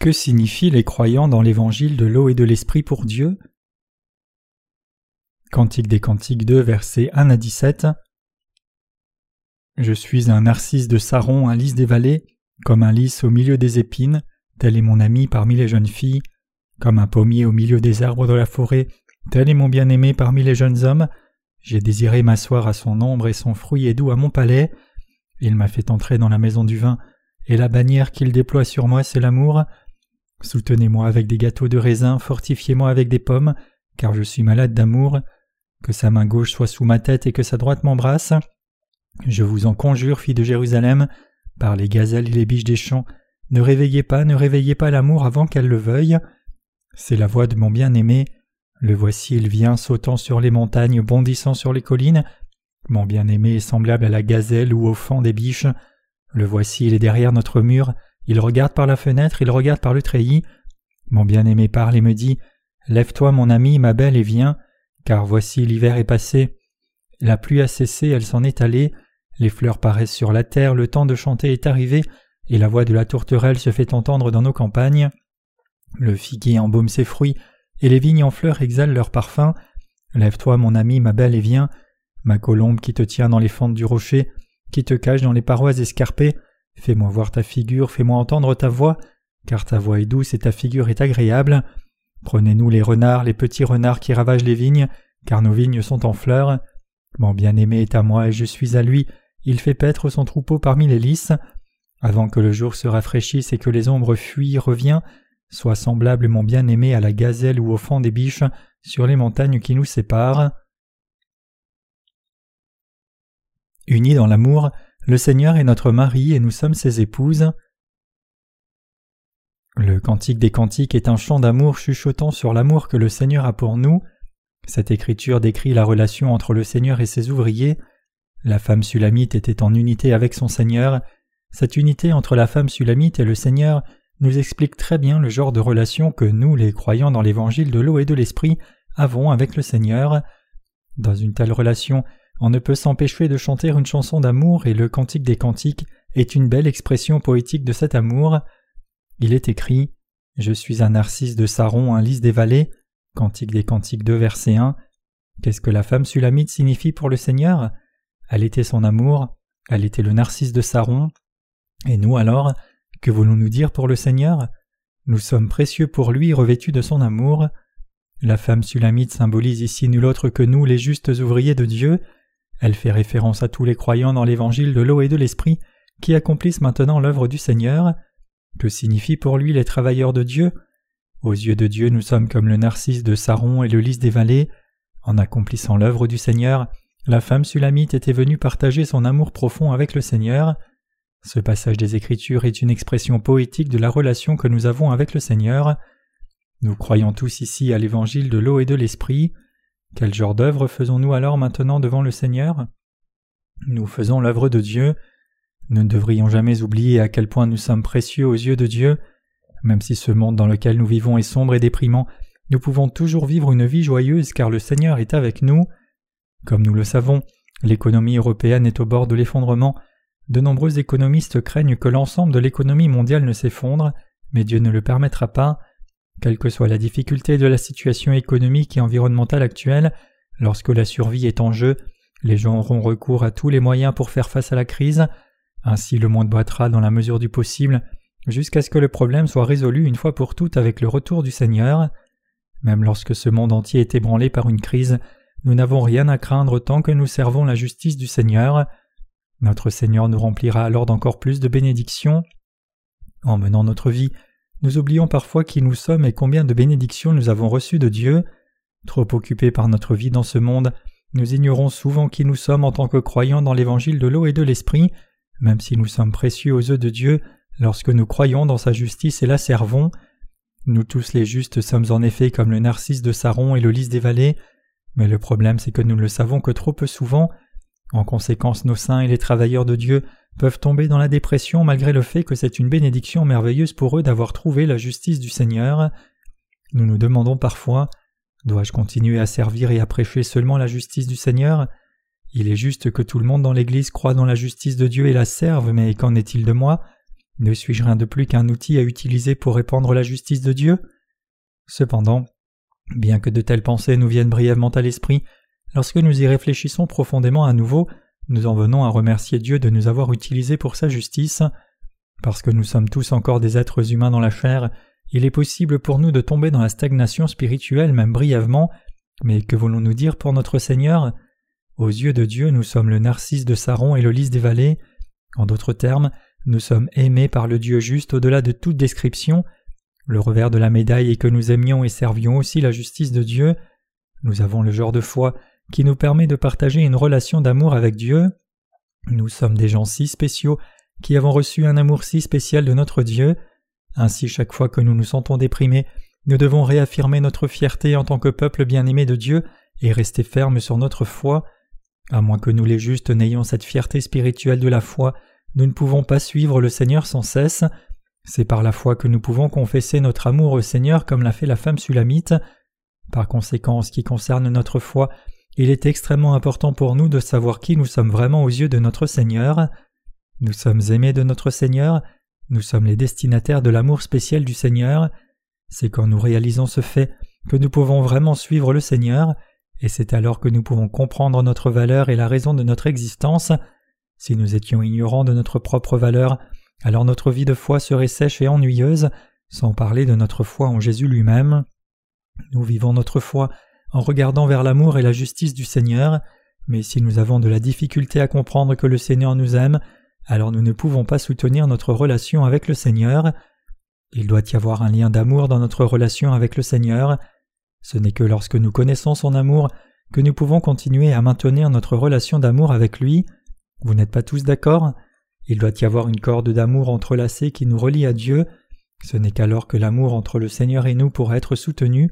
Que signifient les croyants dans l'évangile de l'eau et de l'esprit pour Dieu? Cantique des Cantiques 2, versets 1 à 17. Je suis un narcisse de Saron, un lys des vallées, comme un lys au milieu des épines, tel est mon ami parmi les jeunes filles, comme un pommier au milieu des arbres de la forêt, tel est mon bien-aimé parmi les jeunes hommes. J'ai désiré m'asseoir à son ombre et son fruit est doux à mon palais. Il m'a fait entrer dans la maison du vin, et la bannière qu'il déploie sur moi, c'est l'amour. Soutenez-moi avec des gâteaux de raisin, fortifiez-moi avec des pommes, car je suis malade d'amour. Que sa main gauche soit sous ma tête et que sa droite m'embrasse. Je vous en conjure, fille de Jérusalem, par les gazelles et les biches des champs, ne réveillez pas, ne réveillez pas l'amour avant qu'elle le veuille. C'est la voix de mon bien-aimé. Le voici, il vient sautant sur les montagnes, bondissant sur les collines. Mon bien-aimé est semblable à la gazelle ou au fond des biches. Le voici, il est derrière notre mur. Il regarde par la fenêtre, il regarde par le treillis. Mon bien-aimé parle et me dit Lève-toi, mon ami, ma belle, et viens, car voici l'hiver est passé. La pluie a cessé, elle s'en est allée. Les fleurs paraissent sur la terre, le temps de chanter est arrivé, et la voix de la tourterelle se fait entendre dans nos campagnes. Le figuier embaume ses fruits, et les vignes en fleurs exhalent leur parfum. Lève-toi, mon ami, ma belle, et viens. Ma colombe qui te tient dans les fentes du rocher, qui te cache dans les parois escarpées, fais-moi voir ta figure, fais-moi entendre ta voix, car ta voix est douce et ta figure est agréable. Prenez-nous les renards, les petits renards qui ravagent les vignes, car nos vignes sont en fleurs. Mon bien-aimé est à moi et je suis à lui, il fait paître son troupeau parmi les lys. Avant que le jour se rafraîchisse et que les ombres fuient, reviens, Sois semblable, mon bien-aimé, à la gazelle ou au fond des biches sur les montagnes qui nous séparent. Unis dans l'amour, le Seigneur est notre mari et nous sommes ses épouses. Le Cantique des Cantiques est un chant d'amour chuchotant sur l'amour que le Seigneur a pour nous. Cette écriture décrit la relation entre le Seigneur et ses ouvriers. La femme sulamite était en unité avec son Seigneur. Cette unité entre la femme sulamite et le Seigneur nous explique très bien le genre de relation que nous, les croyants dans l'évangile de l'eau et de l'esprit, avons avec le Seigneur. Dans une telle relation, on ne peut s'empêcher de chanter une chanson d'amour et le Cantique des Cantiques est une belle expression poétique de cet amour. Il est écrit Je suis un narcisse de Saron, un lys des vallées. Cantique des Cantiques 2, verset 1. Qu'est-ce que la femme sulamite signifie pour le Seigneur? Elle était son amour, elle était le narcisse de Saron. Et nous alors, que voulons-nous dire pour le Seigneur? Nous sommes précieux pour lui, revêtus de son amour. La femme sulamite symbolise ici nul autre que nous, les justes ouvriers de Dieu. Elle fait référence à tous les croyants dans l'évangile de l'eau et de l'esprit qui accomplissent maintenant l'œuvre du Seigneur. Que signifie pour lui les travailleurs de Dieu Aux yeux de Dieu, nous sommes comme le narcisse de Saron et le lys des vallées. En accomplissant l'œuvre du Seigneur, la femme sulamite était venue partager son amour profond avec le Seigneur. Ce passage des Écritures est une expression poétique de la relation que nous avons avec le Seigneur. Nous croyons tous ici à l'évangile de l'eau et de l'esprit. Quel genre d'œuvre faisons-nous alors maintenant devant le Seigneur? Nous faisons l'œuvre de Dieu. Nous ne devrions jamais oublier à quel point nous sommes précieux aux yeux de Dieu. Même si ce monde dans lequel nous vivons est sombre et déprimant, nous pouvons toujours vivre une vie joyeuse car le Seigneur est avec nous. Comme nous le savons, l'économie européenne est au bord de l'effondrement de nombreux économistes craignent que l'ensemble de l'économie mondiale ne s'effondre, mais Dieu ne le permettra pas. Quelle que soit la difficulté de la situation économique et environnementale actuelle, lorsque la survie est en jeu, les gens auront recours à tous les moyens pour faire face à la crise. Ainsi le monde boitera dans la mesure du possible, jusqu'à ce que le problème soit résolu une fois pour toutes avec le retour du Seigneur. Même lorsque ce monde entier est ébranlé par une crise, nous n'avons rien à craindre tant que nous servons la justice du Seigneur. Notre Seigneur nous remplira alors d'encore plus de bénédictions. En menant notre vie, nous oublions parfois qui nous sommes et combien de bénédictions nous avons reçues de Dieu. Trop occupés par notre vie dans ce monde, nous ignorons souvent qui nous sommes en tant que croyants dans l'évangile de l'eau et de l'esprit, même si nous sommes précieux aux yeux de Dieu lorsque nous croyons dans sa justice et la servons. Nous tous les justes sommes en effet comme le narcisse de Saron et le lys des vallées, mais le problème c'est que nous ne le savons que trop peu souvent, en conséquence, nos saints et les travailleurs de Dieu peuvent tomber dans la dépression malgré le fait que c'est une bénédiction merveilleuse pour eux d'avoir trouvé la justice du Seigneur. Nous nous demandons parfois Dois-je continuer à servir et à prêcher seulement la justice du Seigneur? Il est juste que tout le monde dans l'Église croit dans la justice de Dieu et la serve, mais qu'en est-il de moi? Ne suis-je rien de plus qu'un outil à utiliser pour répandre la justice de Dieu? Cependant, bien que de telles pensées nous viennent brièvement à l'esprit, lorsque nous y réfléchissons profondément à nouveau, nous en venons à remercier Dieu de nous avoir utilisés pour sa justice. Parce que nous sommes tous encore des êtres humains dans la chair, il est possible pour nous de tomber dans la stagnation spirituelle même brièvement, mais que voulons-nous dire pour notre Seigneur? Aux yeux de Dieu, nous sommes le narcisse de Saron et le lys des vallées. En d'autres termes, nous sommes aimés par le Dieu juste au-delà de toute description. Le revers de la médaille est que nous aimions et servions aussi la justice de Dieu. Nous avons le genre de foi qui nous permet de partager une relation d'amour avec Dieu. Nous sommes des gens si spéciaux qui avons reçu un amour si spécial de notre Dieu. Ainsi chaque fois que nous nous sentons déprimés, nous devons réaffirmer notre fierté en tant que peuple bien-aimé de Dieu et rester fermes sur notre foi. À moins que nous les justes n'ayons cette fierté spirituelle de la foi, nous ne pouvons pas suivre le Seigneur sans cesse. C'est par la foi que nous pouvons confesser notre amour au Seigneur comme l'a fait la femme sulamite. Par conséquent, en ce qui concerne notre foi, il est extrêmement important pour nous de savoir qui nous sommes vraiment aux yeux de notre Seigneur. Nous sommes aimés de notre Seigneur, nous sommes les destinataires de l'amour spécial du Seigneur. C'est quand nous réalisons ce fait que nous pouvons vraiment suivre le Seigneur, et c'est alors que nous pouvons comprendre notre valeur et la raison de notre existence. Si nous étions ignorants de notre propre valeur, alors notre vie de foi serait sèche et ennuyeuse, sans parler de notre foi en Jésus lui-même. Nous vivons notre foi en regardant vers l'amour et la justice du Seigneur, mais si nous avons de la difficulté à comprendre que le Seigneur nous aime, alors nous ne pouvons pas soutenir notre relation avec le Seigneur. Il doit y avoir un lien d'amour dans notre relation avec le Seigneur. Ce n'est que lorsque nous connaissons son amour que nous pouvons continuer à maintenir notre relation d'amour avec lui. Vous n'êtes pas tous d'accord? Il doit y avoir une corde d'amour entrelacée qui nous relie à Dieu. Ce n'est qu'alors que l'amour entre le Seigneur et nous pourra être soutenu.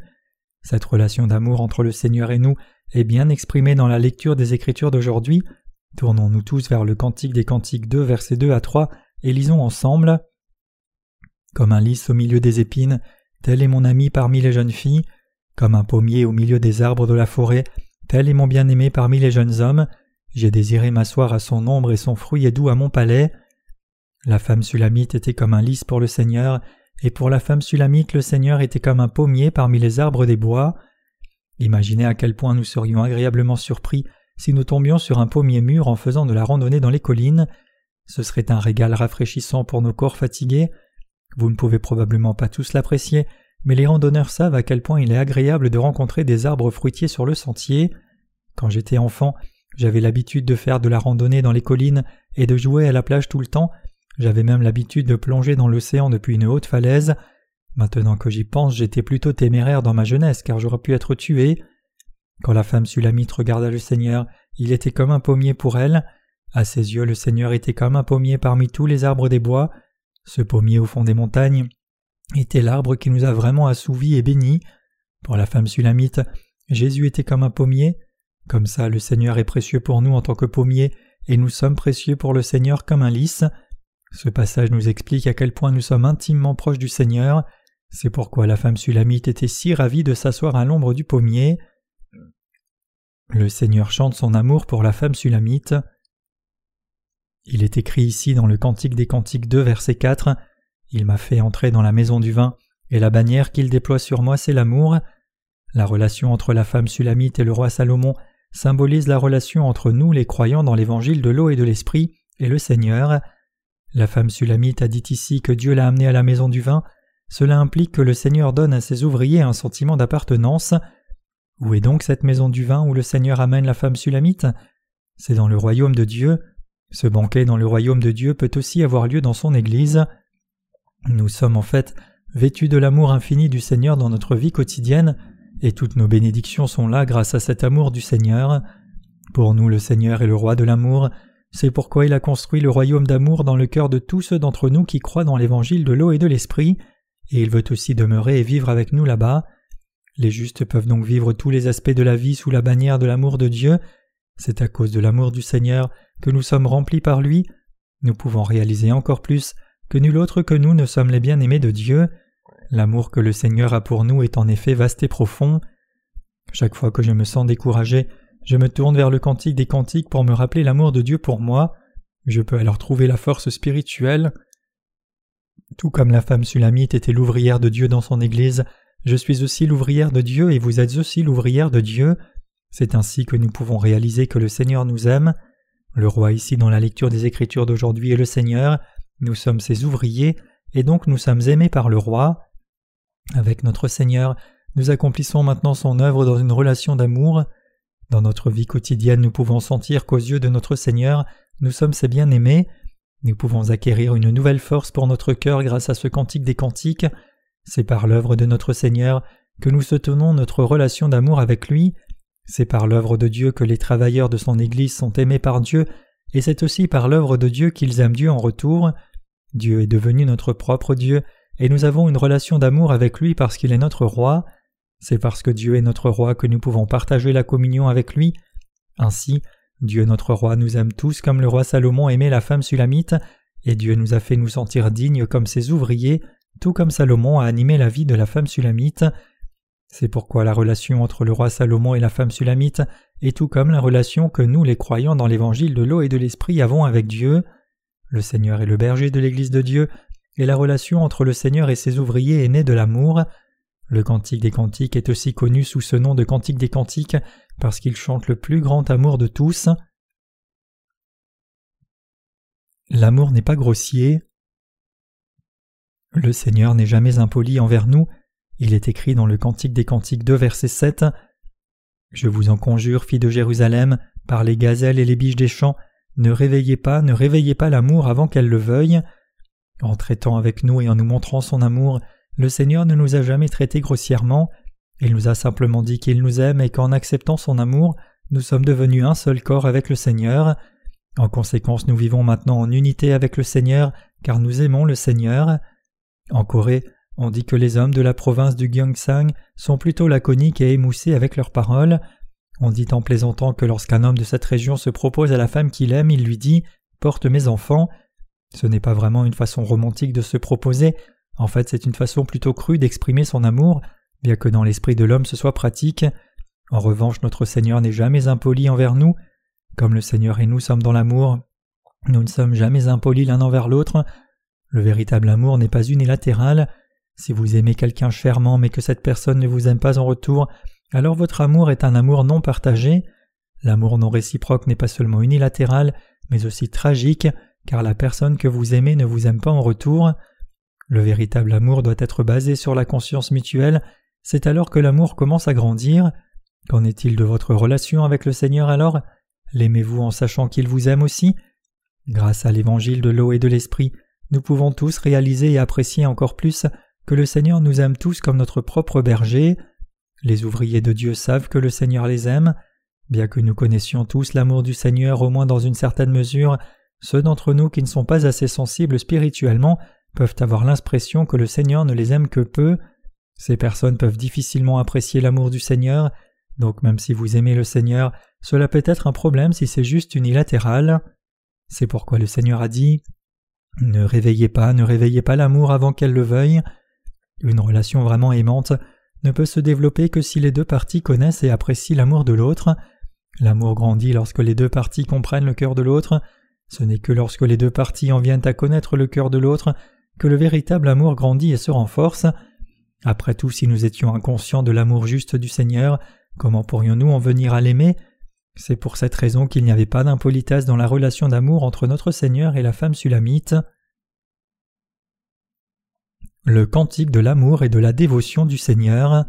Cette relation d'amour entre le Seigneur et nous est bien exprimée dans la lecture des Écritures d'aujourd'hui. Tournons-nous tous vers le Cantique des Cantiques 2, versets 2 à 3, et lisons ensemble. Comme un lys au milieu des épines, tel est mon ami parmi les jeunes filles, comme un pommier au milieu des arbres de la forêt, tel est mon bien-aimé parmi les jeunes hommes, j'ai désiré m'asseoir à son ombre et son fruit est doux à mon palais. La femme sulamite était comme un lys pour le Seigneur, et pour la femme sulamite le Seigneur était comme un pommier parmi les arbres des bois. Imaginez à quel point nous serions agréablement surpris si nous tombions sur un pommier mûr en faisant de la randonnée dans les collines. Ce serait un régal rafraîchissant pour nos corps fatigués. Vous ne pouvez probablement pas tous l'apprécier, mais les randonneurs savent à quel point il est agréable de rencontrer des arbres fruitiers sur le sentier. Quand j'étais enfant, j'avais l'habitude de faire de la randonnée dans les collines et de jouer à la plage tout le temps, j'avais même l'habitude de plonger dans l'océan depuis une haute falaise. Maintenant que j'y pense, j'étais plutôt téméraire dans ma jeunesse car j'aurais pu être tué. Quand la femme sulamite regarda le Seigneur, il était comme un pommier pour elle. À ses yeux, le Seigneur était comme un pommier parmi tous les arbres des bois. Ce pommier au fond des montagnes était l'arbre qui nous a vraiment assouvis et bénis. Pour la femme sulamite, Jésus était comme un pommier. Comme ça, le Seigneur est précieux pour nous en tant que pommier, et nous sommes précieux pour le Seigneur comme un lys. Ce passage nous explique à quel point nous sommes intimement proches du Seigneur. C'est pourquoi la femme sulamite était si ravie de s'asseoir à l'ombre du pommier. Le Seigneur chante son amour pour la femme sulamite. Il est écrit ici dans le Cantique des Cantiques 2, verset 4 Il m'a fait entrer dans la maison du vin, et la bannière qu'il déploie sur moi, c'est l'amour. La relation entre la femme sulamite et le roi Salomon symbolise la relation entre nous, les croyants dans l'évangile de l'eau et de l'esprit, et le Seigneur. La femme sulamite a dit ici que Dieu l'a amenée à la maison du vin. Cela implique que le Seigneur donne à ses ouvriers un sentiment d'appartenance. Où est donc cette maison du vin où le Seigneur amène la femme sulamite? C'est dans le royaume de Dieu. Ce banquet dans le royaume de Dieu peut aussi avoir lieu dans son Église. Nous sommes en fait vêtus de l'amour infini du Seigneur dans notre vie quotidienne, et toutes nos bénédictions sont là grâce à cet amour du Seigneur. Pour nous le Seigneur est le roi de l'amour, c'est pourquoi il a construit le royaume d'amour dans le cœur de tous ceux d'entre nous qui croient dans l'évangile de l'eau et de l'esprit, et il veut aussi demeurer et vivre avec nous là-bas. Les justes peuvent donc vivre tous les aspects de la vie sous la bannière de l'amour de Dieu. C'est à cause de l'amour du Seigneur que nous sommes remplis par lui. Nous pouvons réaliser encore plus que nul autre que nous ne sommes les bien-aimés de Dieu. L'amour que le Seigneur a pour nous est en effet vaste et profond. Chaque fois que je me sens découragé, je me tourne vers le cantique des cantiques pour me rappeler l'amour de Dieu pour moi. Je peux alors trouver la force spirituelle. Tout comme la femme sulamite était l'ouvrière de Dieu dans son Église, je suis aussi l'ouvrière de Dieu et vous êtes aussi l'ouvrière de Dieu. C'est ainsi que nous pouvons réaliser que le Seigneur nous aime. Le roi ici dans la lecture des Écritures d'aujourd'hui est le Seigneur, nous sommes ses ouvriers, et donc nous sommes aimés par le roi. Avec notre Seigneur, nous accomplissons maintenant son œuvre dans une relation d'amour. Dans notre vie quotidienne, nous pouvons sentir qu'aux yeux de notre Seigneur, nous sommes ses bien-aimés. Nous pouvons acquérir une nouvelle force pour notre cœur grâce à ce cantique des cantiques. C'est par l'œuvre de notre Seigneur que nous soutenons notre relation d'amour avec lui. C'est par l'œuvre de Dieu que les travailleurs de son Église sont aimés par Dieu, et c'est aussi par l'œuvre de Dieu qu'ils aiment Dieu en retour. Dieu est devenu notre propre Dieu, et nous avons une relation d'amour avec lui parce qu'il est notre roi. C'est parce que Dieu est notre roi que nous pouvons partager la communion avec lui. Ainsi, Dieu notre roi nous aime tous comme le roi Salomon aimait la femme sulamite, et Dieu nous a fait nous sentir dignes comme ses ouvriers, tout comme Salomon a animé la vie de la femme sulamite. C'est pourquoi la relation entre le roi Salomon et la femme sulamite est tout comme la relation que nous les croyants dans l'évangile de l'eau et de l'esprit avons avec Dieu. Le Seigneur est le berger de l'Église de Dieu, et la relation entre le Seigneur et ses ouvriers est née de l'amour. Le Cantique des Cantiques est aussi connu sous ce nom de Cantique des Cantiques parce qu'il chante le plus grand amour de tous. L'amour n'est pas grossier. Le Seigneur n'est jamais impoli envers nous. Il est écrit dans le Cantique des Cantiques 2 verset 7 Je vous en conjure, filles de Jérusalem, par les gazelles et les biches des champs, ne réveillez pas, ne réveillez pas l'amour avant qu'elle le veuille. En traitant avec nous et en nous montrant son amour, le Seigneur ne nous a jamais traités grossièrement, il nous a simplement dit qu'il nous aime et qu'en acceptant son amour, nous sommes devenus un seul corps avec le Seigneur. En conséquence, nous vivons maintenant en unité avec le Seigneur, car nous aimons le Seigneur. En Corée, on dit que les hommes de la province du Gyeongsang sont plutôt laconiques et émoussés avec leurs paroles. On dit en plaisantant que lorsqu'un homme de cette région se propose à la femme qu'il aime, il lui dit Porte mes enfants. Ce n'est pas vraiment une façon romantique de se proposer, en fait, c'est une façon plutôt crue d'exprimer son amour, bien que dans l'esprit de l'homme ce soit pratique. En revanche, notre Seigneur n'est jamais impoli envers nous. Comme le Seigneur et nous sommes dans l'amour, nous ne sommes jamais impolis l'un envers l'autre. Le véritable amour n'est pas unilatéral. Si vous aimez quelqu'un chèrement mais que cette personne ne vous aime pas en retour, alors votre amour est un amour non partagé. L'amour non réciproque n'est pas seulement unilatéral, mais aussi tragique, car la personne que vous aimez ne vous aime pas en retour. Le véritable amour doit être basé sur la conscience mutuelle, c'est alors que l'amour commence à grandir. Qu'en est-il de votre relation avec le Seigneur alors? L'aimez-vous en sachant qu'il vous aime aussi? Grâce à l'évangile de l'eau et de l'esprit, nous pouvons tous réaliser et apprécier encore plus que le Seigneur nous aime tous comme notre propre berger. Les ouvriers de Dieu savent que le Seigneur les aime. Bien que nous connaissions tous l'amour du Seigneur au moins dans une certaine mesure, ceux d'entre nous qui ne sont pas assez sensibles spirituellement peuvent avoir l'impression que le Seigneur ne les aime que peu. Ces personnes peuvent difficilement apprécier l'amour du Seigneur, donc même si vous aimez le Seigneur, cela peut être un problème si c'est juste unilatéral. C'est pourquoi le Seigneur a dit Ne réveillez pas, ne réveillez pas l'amour avant qu'elle le veuille. Une relation vraiment aimante ne peut se développer que si les deux parties connaissent et apprécient l'amour de l'autre. L'amour grandit lorsque les deux parties comprennent le cœur de l'autre. Ce n'est que lorsque les deux parties en viennent à connaître le cœur de l'autre que le véritable amour grandit et se renforce. Après tout, si nous étions inconscients de l'amour juste du Seigneur, comment pourrions-nous en venir à l'aimer? C'est pour cette raison qu'il n'y avait pas d'impolitesse dans la relation d'amour entre notre Seigneur et la femme sulamite. Le cantique de l'amour et de la dévotion du Seigneur.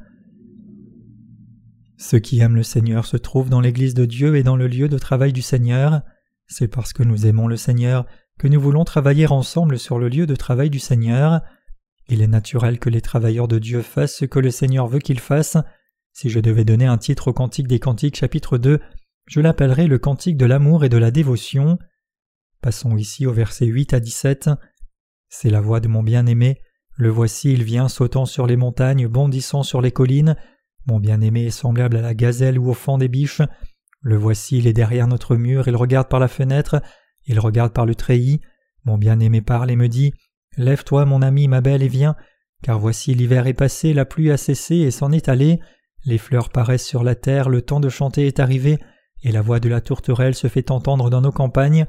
Ceux qui aiment le Seigneur se trouvent dans l'Église de Dieu et dans le lieu de travail du Seigneur. C'est parce que nous aimons le Seigneur que nous voulons travailler ensemble sur le lieu de travail du Seigneur. Il est naturel que les travailleurs de Dieu fassent ce que le Seigneur veut qu'ils fassent. Si je devais donner un titre au Cantique des Cantiques chapitre 2, je l'appellerais le Cantique de l'amour et de la dévotion. Passons ici au verset 8 à 17. C'est la voix de mon bien-aimé. Le voici, il vient sautant sur les montagnes, bondissant sur les collines. Mon bien-aimé est semblable à la gazelle ou au fond des biches. Le voici, il est derrière notre mur, il regarde par la fenêtre. Il regarde par le treillis, mon bien-aimé parle et me dit Lève-toi, mon ami, ma belle, et viens, car voici l'hiver est passé, la pluie a cessé et s'en est allée, les fleurs paraissent sur la terre, le temps de chanter est arrivé, et la voix de la tourterelle se fait entendre dans nos campagnes,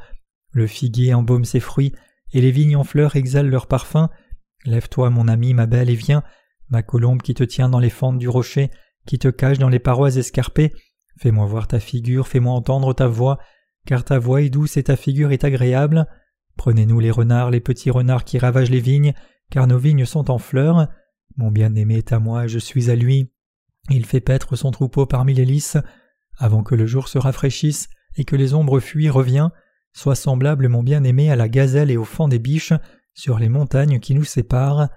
le figuier embaume ses fruits, et les vignes en fleurs exhalent leur parfum, Lève-toi, mon ami, ma belle, et viens, ma colombe qui te tient dans les fentes du rocher, qui te cache dans les parois escarpées, fais-moi voir ta figure, fais-moi entendre ta voix, car ta voix est douce et ta figure est agréable. Prenez-nous les renards, les petits renards qui ravagent les vignes, car nos vignes sont en fleurs. Mon bien-aimé est à moi, je suis à lui. Il fait paître son troupeau parmi les lys. Avant que le jour se rafraîchisse et que les ombres fuient, reviens. Sois semblable, mon bien-aimé, à la gazelle et au fond des biches, sur les montagnes qui nous séparent.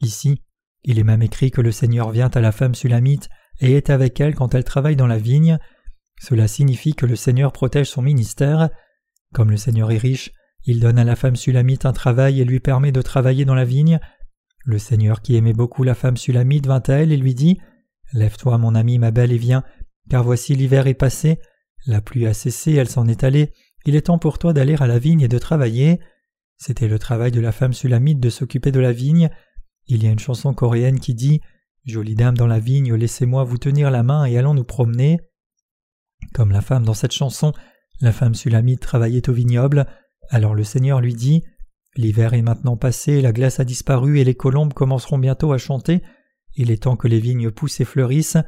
Ici, il est même écrit que le Seigneur vient à la femme sulamite et est avec elle quand elle travaille dans la vigne. Cela signifie que le Seigneur protège son ministère. Comme le Seigneur est riche, il donne à la femme sulamite un travail et lui permet de travailler dans la vigne. Le Seigneur qui aimait beaucoup la femme sulamite vint à elle et lui dit Lève-toi, mon ami, ma belle, et viens, car voici l'hiver est passé, la pluie a cessé, elle s'en est allée, il est temps pour toi d'aller à la vigne et de travailler. C'était le travail de la femme sulamite de s'occuper de la vigne. Il y a une chanson coréenne qui dit Jolie dame dans la vigne, laissez-moi vous tenir la main et allons nous promener. Comme la femme dans cette chanson, la femme sulamite travaillait au vignoble, alors le Seigneur lui dit L'hiver est maintenant passé, la glace a disparu et les colombes commenceront bientôt à chanter. Il est temps que les vignes poussent et fleurissent.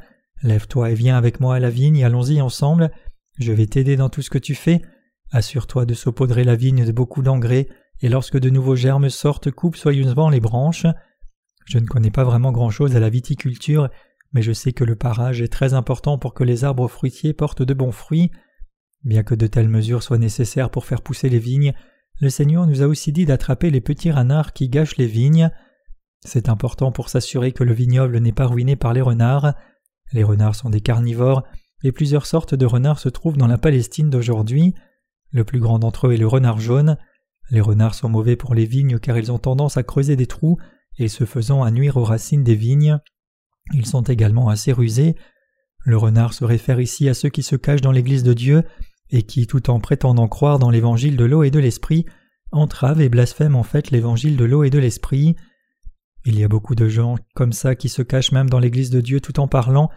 Lève-toi et viens avec moi à la vigne, allons-y ensemble. Je vais t'aider dans tout ce que tu fais. Assure-toi de saupoudrer la vigne de beaucoup d'engrais, et lorsque de nouveaux germes sortent, coupe soigneusement les branches. Je ne connais pas vraiment grand-chose à la viticulture, mais je sais que le parage est très important pour que les arbres fruitiers portent de bons fruits. Bien que de telles mesures soient nécessaires pour faire pousser les vignes, le Seigneur nous a aussi dit d'attraper les petits renards qui gâchent les vignes. C'est important pour s'assurer que le vignoble n'est pas ruiné par les renards. Les renards sont des carnivores, et plusieurs sortes de renards se trouvent dans la Palestine d'aujourd'hui. Le plus grand d'entre eux est le renard jaune. Les renards sont mauvais pour les vignes car ils ont tendance à creuser des trous et se faisant à nuire aux racines des vignes. Ils sont également assez rusés. Le renard se réfère ici à ceux qui se cachent dans l'Église de Dieu et qui, tout en prétendant croire dans l'évangile de l'eau et de l'esprit, entravent et blasphèment en fait l'évangile de l'eau et de l'esprit. Il y a beaucoup de gens comme ça qui se cachent même dans l'Église de Dieu tout en parlant.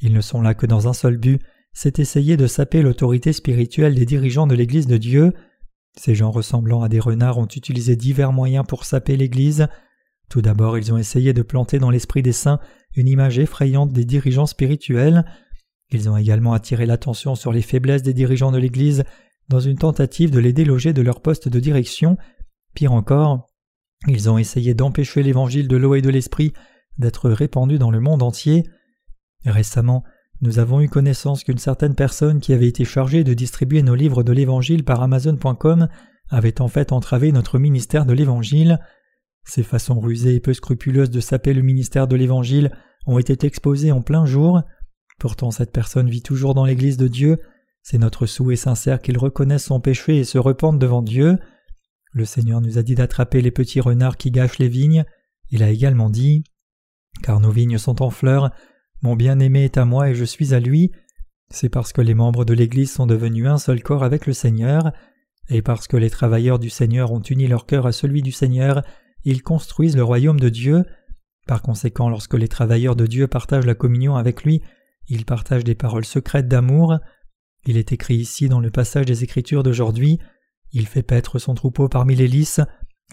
Ils ne sont là que dans un seul but, c'est essayer de saper l'autorité spirituelle des dirigeants de l'Église de Dieu. Ces gens ressemblant à des renards ont utilisé divers moyens pour saper l'Église. Tout d'abord, ils ont essayé de planter dans l'esprit des saints une image effrayante des dirigeants spirituels. Ils ont également attiré l'attention sur les faiblesses des dirigeants de l'Église dans une tentative de les déloger de leur poste de direction. Pire encore, ils ont essayé d'empêcher l'évangile de l'eau et de l'esprit d'être répandu dans le monde entier. Récemment, nous avons eu connaissance qu'une certaine personne qui avait été chargée de distribuer nos livres de l'Évangile par Amazon.com avait en fait entravé notre ministère de l'Évangile. Ces façons rusées et peu scrupuleuses de saper le ministère de l'Évangile ont été exposées en plein jour. Pourtant cette personne vit toujours dans l'Église de Dieu. C'est notre souhait sincère qu'il reconnaisse son péché et se repente devant Dieu. Le Seigneur nous a dit d'attraper les petits renards qui gâchent les vignes. Il a également dit Car nos vignes sont en fleurs, mon bien-aimé est à moi et je suis à lui. C'est parce que les membres de l'Église sont devenus un seul corps avec le Seigneur, et parce que les travailleurs du Seigneur ont uni leur cœur à celui du Seigneur, ils construisent le royaume de Dieu. Par conséquent, lorsque les travailleurs de Dieu partagent la communion avec lui, ils partagent des paroles secrètes d'amour. Il est écrit ici dans le passage des Écritures d'aujourd'hui Il fait paître son troupeau parmi les lys,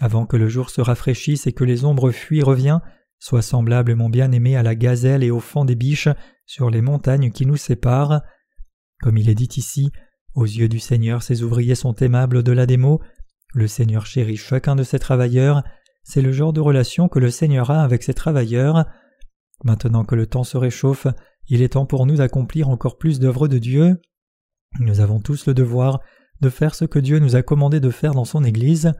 avant que le jour se rafraîchisse et que les ombres fuient, revient, Sois semblable, mon bien-aimé, à la gazelle et au fond des biches sur les montagnes qui nous séparent. Comme il est dit ici, aux yeux du Seigneur, ses ouvriers sont aimables au-delà des mots. Le Seigneur chérit chacun de ses travailleurs. C'est le genre de relation que le Seigneur a avec ses travailleurs. Maintenant que le temps se réchauffe, il est temps pour nous d'accomplir encore plus d'œuvres de Dieu. Nous avons tous le devoir de faire ce que Dieu nous a commandé de faire dans son Église.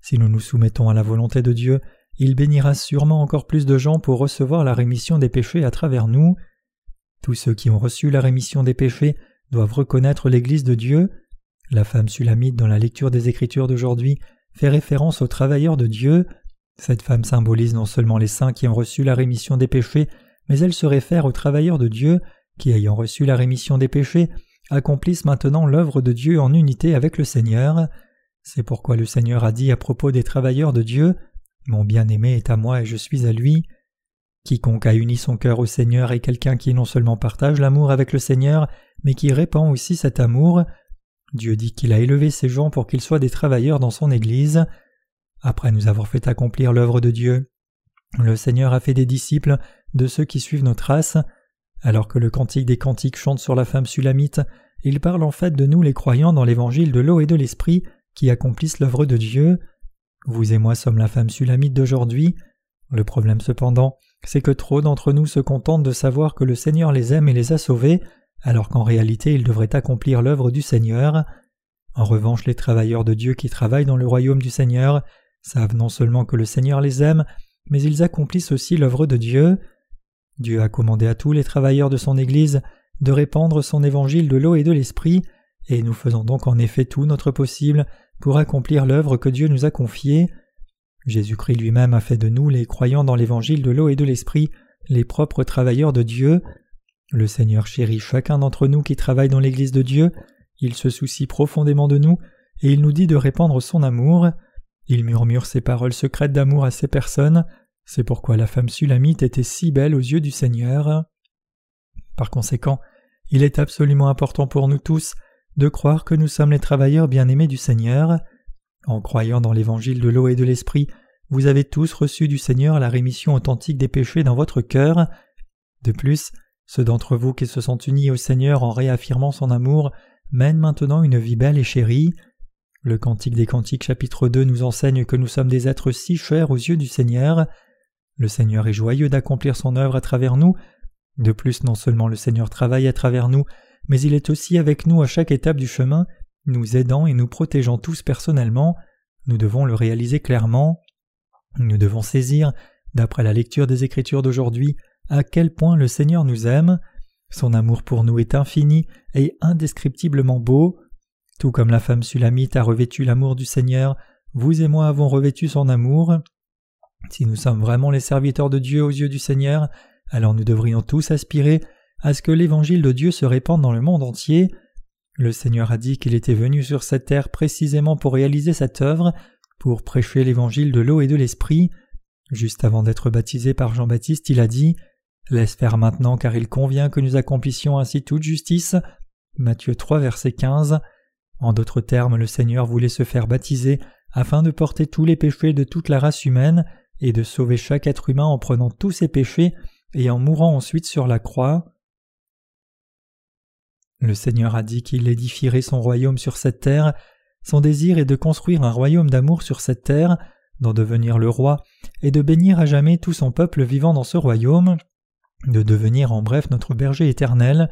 Si nous nous soumettons à la volonté de Dieu, il bénira sûrement encore plus de gens pour recevoir la rémission des péchés à travers nous. Tous ceux qui ont reçu la rémission des péchés doivent reconnaître l'Église de Dieu. La femme sulamite dans la lecture des Écritures d'aujourd'hui fait référence aux travailleurs de Dieu. Cette femme symbolise non seulement les saints qui ont reçu la rémission des péchés, mais elle se réfère aux travailleurs de Dieu qui, ayant reçu la rémission des péchés, accomplissent maintenant l'œuvre de Dieu en unité avec le Seigneur. C'est pourquoi le Seigneur a dit à propos des travailleurs de Dieu mon bien-aimé est à moi et je suis à lui. Quiconque a uni son cœur au Seigneur est quelqu'un qui non seulement partage l'amour avec le Seigneur, mais qui répand aussi cet amour. Dieu dit qu'il a élevé ces gens pour qu'ils soient des travailleurs dans son Église. Après nous avoir fait accomplir l'œuvre de Dieu, le Seigneur a fait des disciples de ceux qui suivent nos traces. Alors que le cantique des cantiques chante sur la femme sulamite, il parle en fait de nous les croyants dans l'évangile de l'eau et de l'esprit qui accomplissent l'œuvre de Dieu. Vous et moi sommes la femme sulamite d'aujourd'hui. Le problème cependant, c'est que trop d'entre nous se contentent de savoir que le Seigneur les aime et les a sauvés, alors qu'en réalité ils devraient accomplir l'œuvre du Seigneur. En revanche, les travailleurs de Dieu qui travaillent dans le royaume du Seigneur savent non seulement que le Seigneur les aime, mais ils accomplissent aussi l'œuvre de Dieu. Dieu a commandé à tous les travailleurs de son Église de répandre son évangile de l'eau et de l'esprit, et nous faisons donc en effet tout notre possible pour accomplir l'œuvre que Dieu nous a confiée. Jésus-Christ lui-même a fait de nous, les croyants dans l'évangile de l'eau et de l'esprit, les propres travailleurs de Dieu. Le Seigneur chérit chacun d'entre nous qui travaille dans l'Église de Dieu, il se soucie profondément de nous, et il nous dit de répandre son amour. Il murmure ses paroles secrètes d'amour à ces personnes, c'est pourquoi la femme sulamite était si belle aux yeux du Seigneur. Par conséquent, il est absolument important pour nous tous de croire que nous sommes les travailleurs bien-aimés du Seigneur. En croyant dans l'évangile de l'eau et de l'esprit, vous avez tous reçu du Seigneur la rémission authentique des péchés dans votre cœur. De plus, ceux d'entre vous qui se sont unis au Seigneur en réaffirmant son amour mènent maintenant une vie belle et chérie. Le Cantique des Cantiques chapitre 2 nous enseigne que nous sommes des êtres si chers aux yeux du Seigneur. Le Seigneur est joyeux d'accomplir son œuvre à travers nous. De plus, non seulement le Seigneur travaille à travers nous, mais il est aussi avec nous à chaque étape du chemin, nous aidant et nous protégeant tous personnellement. Nous devons le réaliser clairement. Nous devons saisir, d'après la lecture des Écritures d'aujourd'hui, à quel point le Seigneur nous aime. Son amour pour nous est infini et indescriptiblement beau. Tout comme la femme sulamite a revêtu l'amour du Seigneur, vous et moi avons revêtu son amour. Si nous sommes vraiment les serviteurs de Dieu aux yeux du Seigneur, alors nous devrions tous aspirer à ce que l'évangile de Dieu se répande dans le monde entier. Le Seigneur a dit qu'il était venu sur cette terre précisément pour réaliser cette œuvre, pour prêcher l'évangile de l'eau et de l'esprit. Juste avant d'être baptisé par Jean-Baptiste, il a dit Laisse faire maintenant car il convient que nous accomplissions ainsi toute justice. Matthieu 3 verset 15. En d'autres termes, le Seigneur voulait se faire baptiser afin de porter tous les péchés de toute la race humaine et de sauver chaque être humain en prenant tous ses péchés et en mourant ensuite sur la croix. Le Seigneur a dit qu'il édifierait son royaume sur cette terre. Son désir est de construire un royaume d'amour sur cette terre, d'en devenir le roi, et de bénir à jamais tout son peuple vivant dans ce royaume, de devenir en bref notre berger éternel.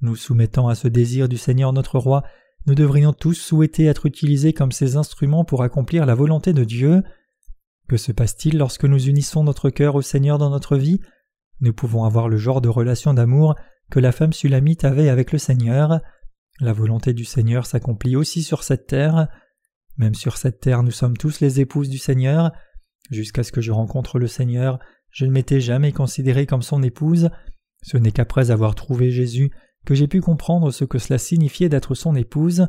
Nous soumettant à ce désir du Seigneur notre roi, nous devrions tous souhaiter être utilisés comme ses instruments pour accomplir la volonté de Dieu. Que se passe-t-il lorsque nous unissons notre cœur au Seigneur dans notre vie? Nous pouvons avoir le genre de relation d'amour que la femme sulamite avait avec le Seigneur. La volonté du Seigneur s'accomplit aussi sur cette terre. Même sur cette terre, nous sommes tous les épouses du Seigneur. Jusqu'à ce que je rencontre le Seigneur, je ne m'étais jamais considéré comme son épouse. Ce n'est qu'après avoir trouvé Jésus que j'ai pu comprendre ce que cela signifiait d'être son épouse.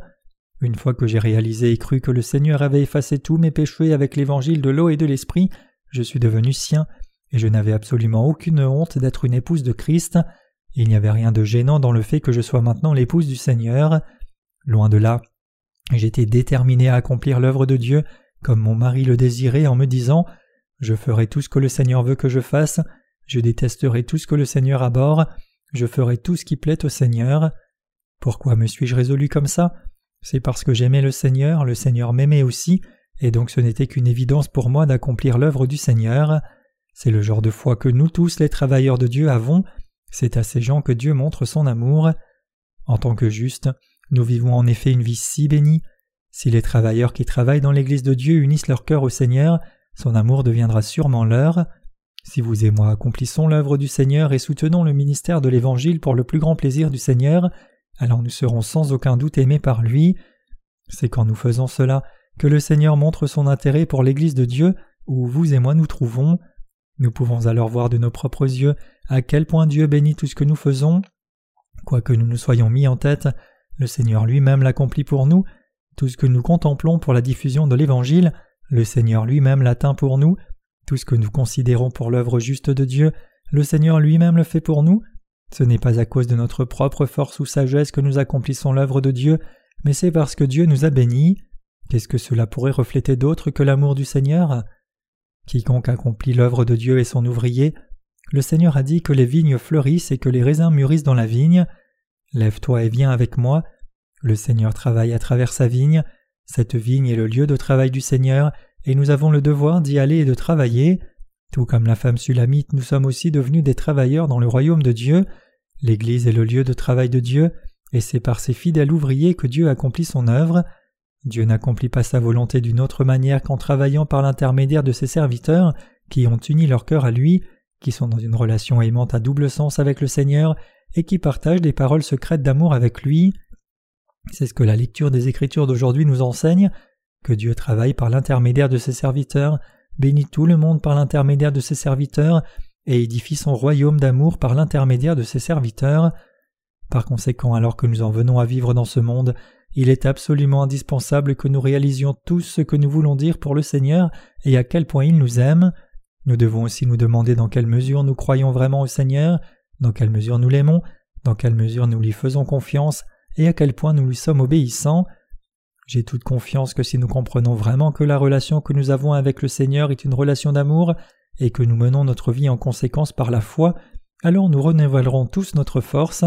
Une fois que j'ai réalisé et cru que le Seigneur avait effacé tous mes péchés avec l'évangile de l'eau et de l'esprit, je suis devenu sien, et je n'avais absolument aucune honte d'être une épouse de Christ. Il n'y avait rien de gênant dans le fait que je sois maintenant l'épouse du Seigneur. Loin de là, j'étais déterminé à accomplir l'œuvre de Dieu comme mon mari le désirait en me disant Je ferai tout ce que le Seigneur veut que je fasse, je détesterai tout ce que le Seigneur abhorre, je ferai tout ce qui plaît au Seigneur. Pourquoi me suis-je résolu comme ça? C'est parce que j'aimais le Seigneur, le Seigneur m'aimait aussi, et donc ce n'était qu'une évidence pour moi d'accomplir l'œuvre du Seigneur. C'est le genre de foi que nous tous les travailleurs de Dieu avons, c'est à ces gens que Dieu montre son amour. En tant que justes, nous vivons en effet une vie si bénie. Si les travailleurs qui travaillent dans l'Église de Dieu unissent leur cœur au Seigneur, son amour deviendra sûrement leur. Si vous et moi accomplissons l'œuvre du Seigneur et soutenons le ministère de l'Évangile pour le plus grand plaisir du Seigneur, alors nous serons sans aucun doute aimés par lui. C'est quand nous faisons cela que le Seigneur montre son intérêt pour l'Église de Dieu où vous et moi nous trouvons. Nous pouvons alors voir de nos propres yeux à quel point Dieu bénit tout ce que nous faisons. Quoique nous nous soyons mis en tête, le Seigneur lui-même l'accomplit pour nous. Tout ce que nous contemplons pour la diffusion de l'Évangile, le Seigneur lui-même l'atteint pour nous. Tout ce que nous considérons pour l'œuvre juste de Dieu, le Seigneur lui-même le fait pour nous. Ce n'est pas à cause de notre propre force ou sagesse que nous accomplissons l'œuvre de Dieu, mais c'est parce que Dieu nous a bénis. Qu'est-ce que cela pourrait refléter d'autre que l'amour du Seigneur? Quiconque accomplit l'œuvre de Dieu est son ouvrier. Le Seigneur a dit que les vignes fleurissent et que les raisins mûrissent dans la vigne. Lève-toi et viens avec moi. Le Seigneur travaille à travers sa vigne. Cette vigne est le lieu de travail du Seigneur, et nous avons le devoir d'y aller et de travailler. Tout comme la femme sulamite, nous sommes aussi devenus des travailleurs dans le royaume de Dieu. L'Église est le lieu de travail de Dieu, et c'est par ses fidèles ouvriers que Dieu accomplit son œuvre. Dieu n'accomplit pas sa volonté d'une autre manière qu'en travaillant par l'intermédiaire de ses serviteurs, qui ont uni leur cœur à lui, qui sont dans une relation aimante à double sens avec le Seigneur, et qui partagent des paroles secrètes d'amour avec lui. C'est ce que la lecture des Écritures d'aujourd'hui nous enseigne, que Dieu travaille par l'intermédiaire de ses serviteurs, bénit tout le monde par l'intermédiaire de ses serviteurs, et édifie son royaume d'amour par l'intermédiaire de ses serviteurs. Par conséquent, alors que nous en venons à vivre dans ce monde, il est absolument indispensable que nous réalisions tous ce que nous voulons dire pour le Seigneur et à quel point il nous aime. Nous devons aussi nous demander dans quelle mesure nous croyons vraiment au Seigneur, dans quelle mesure nous l'aimons, dans quelle mesure nous lui faisons confiance et à quel point nous lui sommes obéissants. J'ai toute confiance que si nous comprenons vraiment que la relation que nous avons avec le Seigneur est une relation d'amour et que nous menons notre vie en conséquence par la foi, alors nous renouvellerons tous notre force.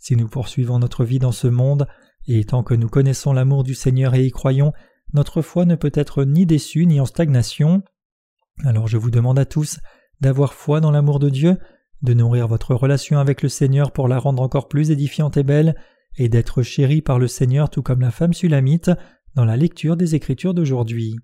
Si nous poursuivons notre vie dans ce monde, et tant que nous connaissons l'amour du Seigneur et y croyons, notre foi ne peut être ni déçue ni en stagnation. Alors je vous demande à tous d'avoir foi dans l'amour de Dieu, de nourrir votre relation avec le Seigneur pour la rendre encore plus édifiante et belle, et d'être chéri par le Seigneur tout comme la femme sulamite dans la lecture des Écritures d'aujourd'hui.